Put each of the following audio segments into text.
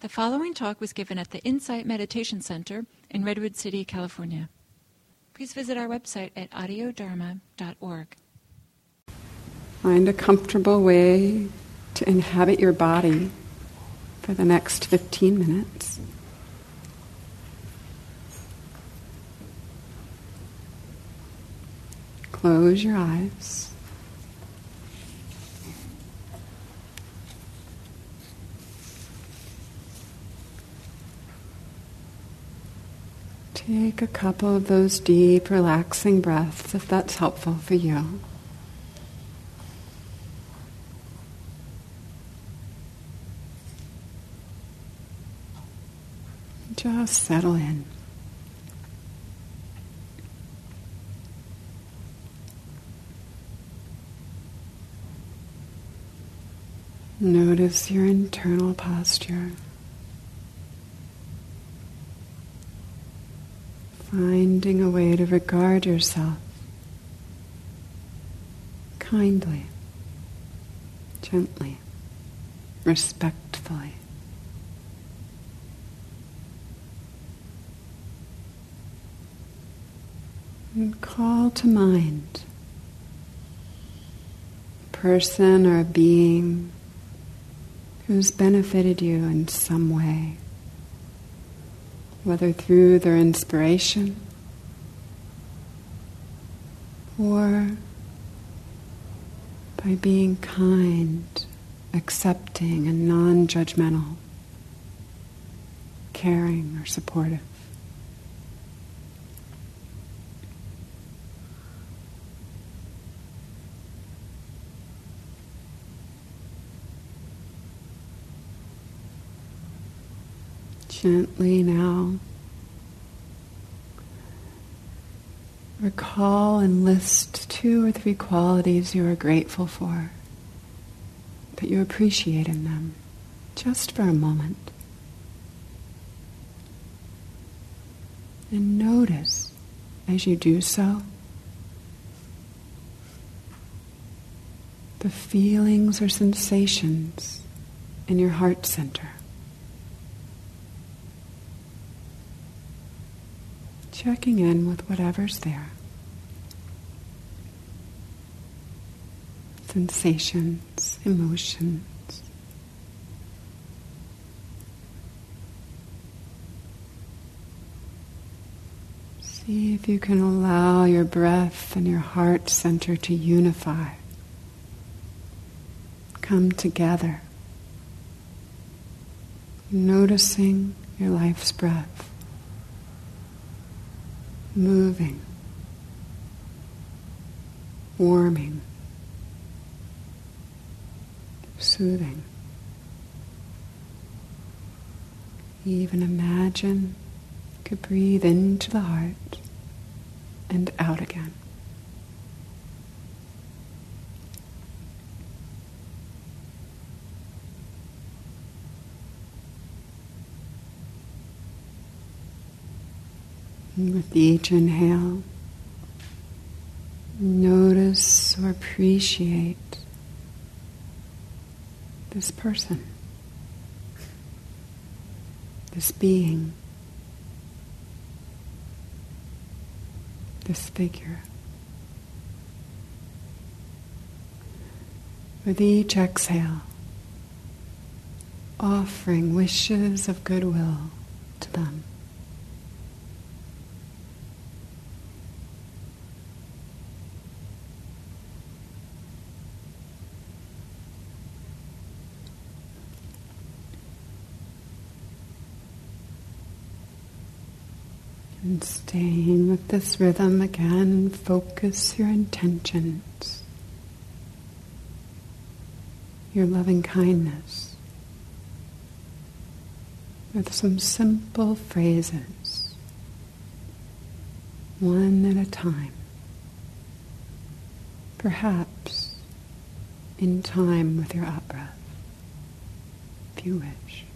The following talk was given at the Insight Meditation Center in Redwood City, California. Please visit our website at audiodharma.org. Find a comfortable way to inhabit your body for the next 15 minutes. Close your eyes. Take a couple of those deep, relaxing breaths if that's helpful for you. Just settle in. Notice your internal posture. Finding a way to regard yourself kindly, gently, respectfully. And call to mind a person or a being who's benefited you in some way whether through their inspiration or by being kind, accepting, and non judgmental, caring, or supportive. Gently now. Recall and list two or three qualities you are grateful for, that you appreciate in them, just for a moment. And notice as you do so the feelings or sensations in your heart center. Checking in with whatever's there. Sensations, emotions. See if you can allow your breath and your heart center to unify, come together, noticing your life's breath moving, warming, soothing. Even imagine you could breathe into the heart and out again. With each inhale, notice or appreciate this person, this being, this figure. With each exhale, offering wishes of goodwill to them. And staying with this rhythm again, focus your intentions, your loving kindness, with some simple phrases, one at a time. Perhaps in time with your out breath, if you wish.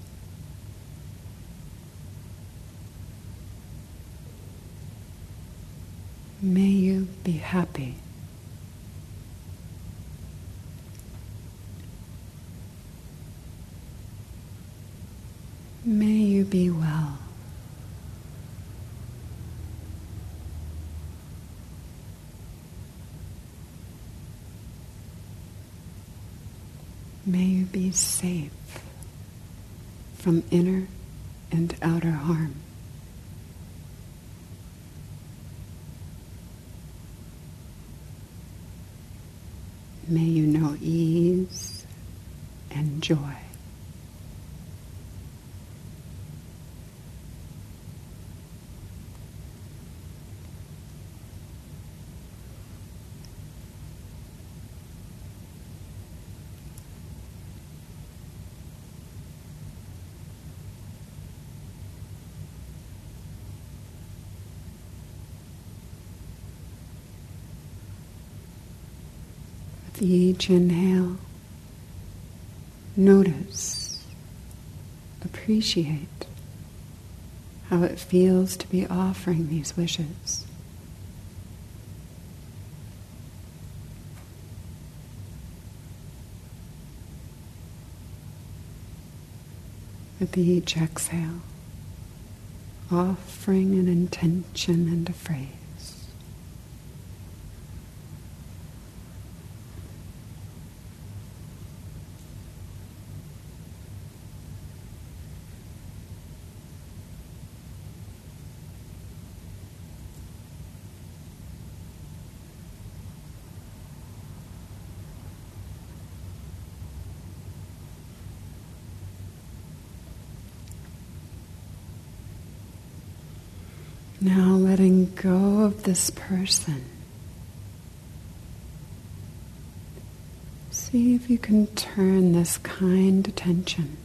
May you be happy. May you be well. May you be safe from inner and outer harm. May you know ease and joy. With each inhale, notice, appreciate how it feels to be offering these wishes. With each exhale, offering an intention and a phrase. Now letting go of this person. See if you can turn this kind attention,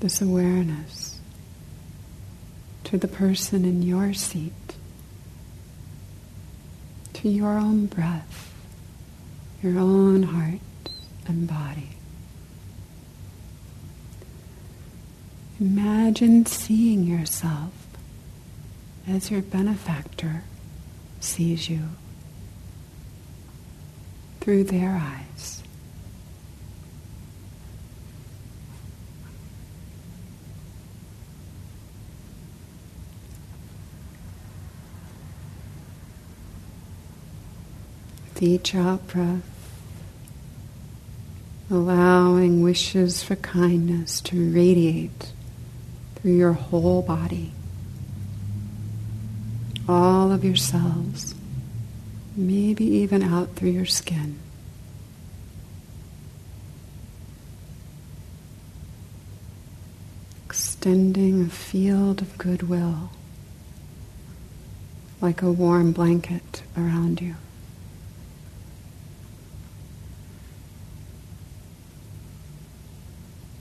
this awareness, to the person in your seat, to your own breath, your own heart and body. Imagine seeing yourself as your benefactor sees you through their eyes. With each out breath, allowing wishes for kindness to radiate through your whole body, all of your cells, maybe even out through your skin. Extending a field of goodwill like a warm blanket around you.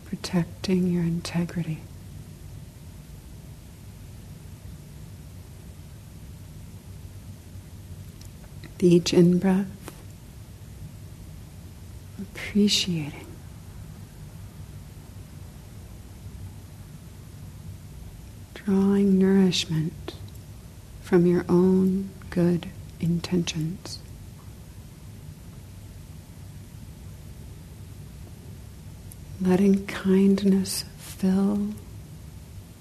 Protecting your integrity. Each in breath, appreciating. Drawing nourishment from your own good intentions. Letting kindness fill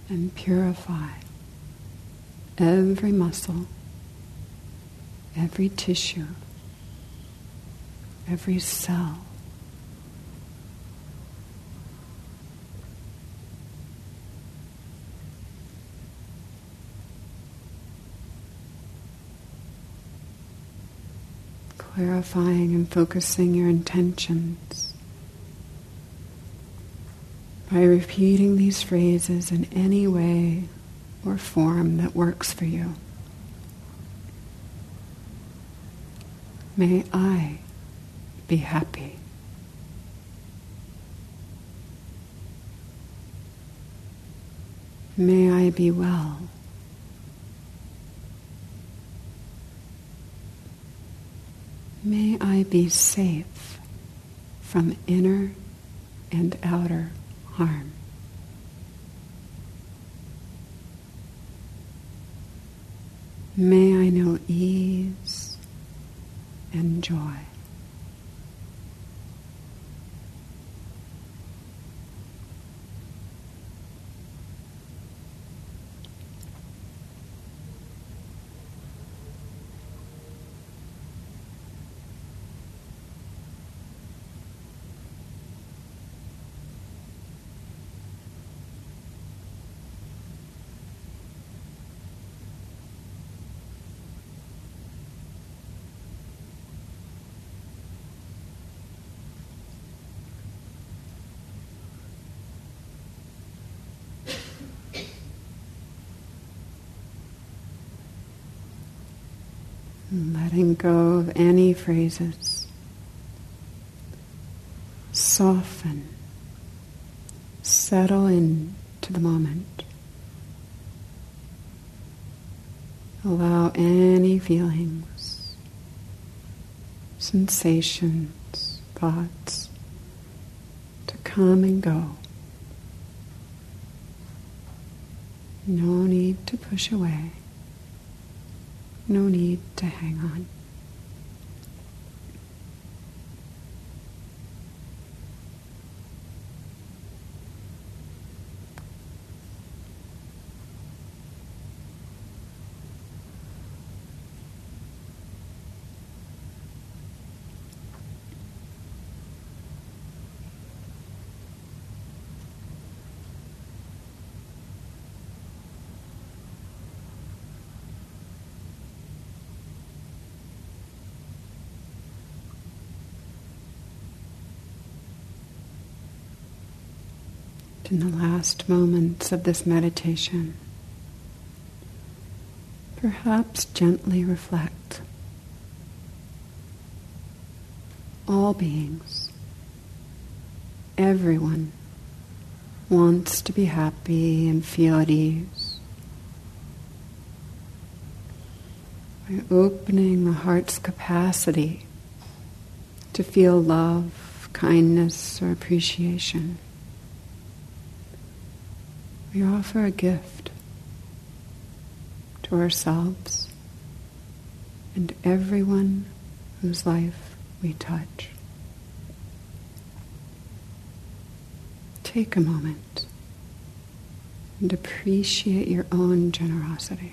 and purify every muscle every tissue, every cell. Clarifying and focusing your intentions by repeating these phrases in any way or form that works for you. May I be happy. May I be well. May I be safe from inner and outer harm. May I know ease and joy. Letting go of any phrases. Soften, settle in to the moment. Allow any feelings, sensations, thoughts to come and go. No need to push away. No need to hang on. In the last moments of this meditation, perhaps gently reflect. All beings, everyone wants to be happy and feel at ease. By opening the heart's capacity to feel love, kindness, or appreciation we offer a gift to ourselves and everyone whose life we touch. Take a moment and appreciate your own generosity.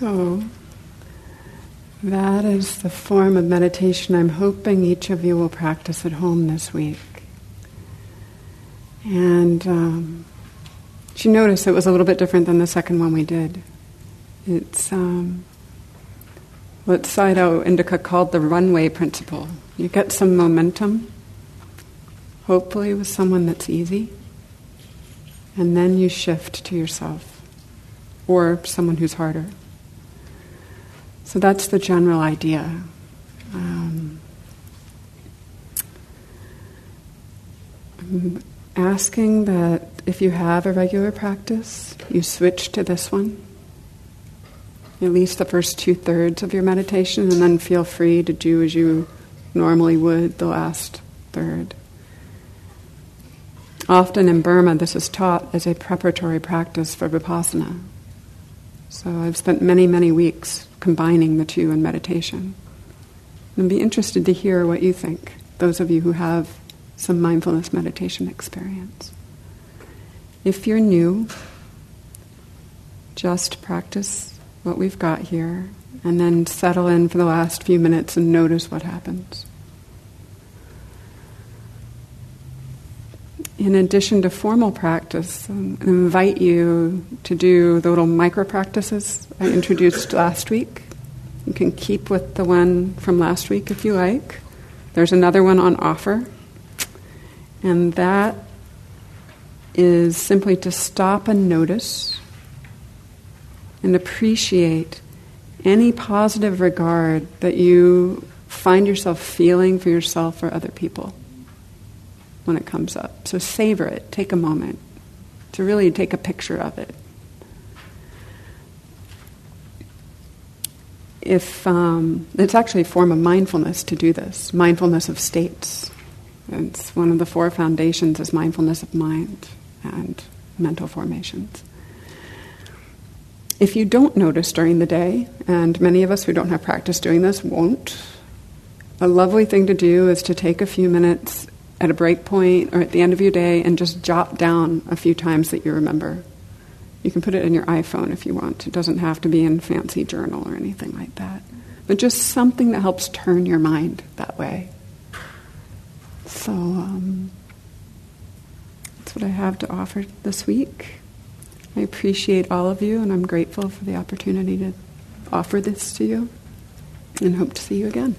So, that is the form of meditation I'm hoping each of you will practice at home this week. And um, you notice it was a little bit different than the second one we did. It's um, what Sayadaw Indaka called the runway principle. You get some momentum, hopefully with someone that's easy, and then you shift to yourself or someone who's harder. So that's the general idea. Um, asking that if you have a regular practice, you switch to this one, at least the first two thirds of your meditation, and then feel free to do as you normally would the last third. Often in Burma, this is taught as a preparatory practice for vipassana. So I've spent many, many weeks combining the two in meditation. And be interested to hear what you think, those of you who have some mindfulness meditation experience. If you're new, just practice what we've got here, and then settle in for the last few minutes and notice what happens. In addition to formal practice, um, I invite you to do the little micro practices I introduced last week. You can keep with the one from last week if you like. There's another one on offer. And that is simply to stop and notice and appreciate any positive regard that you find yourself feeling for yourself or other people when it comes up. So savor it, take a moment to really take a picture of it. If um, it's actually a form of mindfulness to do this, mindfulness of states. It's one of the four foundations is mindfulness of mind and mental formations. If you don't notice during the day, and many of us who don't have practice doing this won't, a lovely thing to do is to take a few minutes at a break point or at the end of your day and just jot down a few times that you remember. You can put it in your iPhone if you want. It doesn't have to be in fancy journal or anything like that. But just something that helps turn your mind that way. So um, that's what I have to offer this week. I appreciate all of you and I'm grateful for the opportunity to offer this to you and hope to see you again.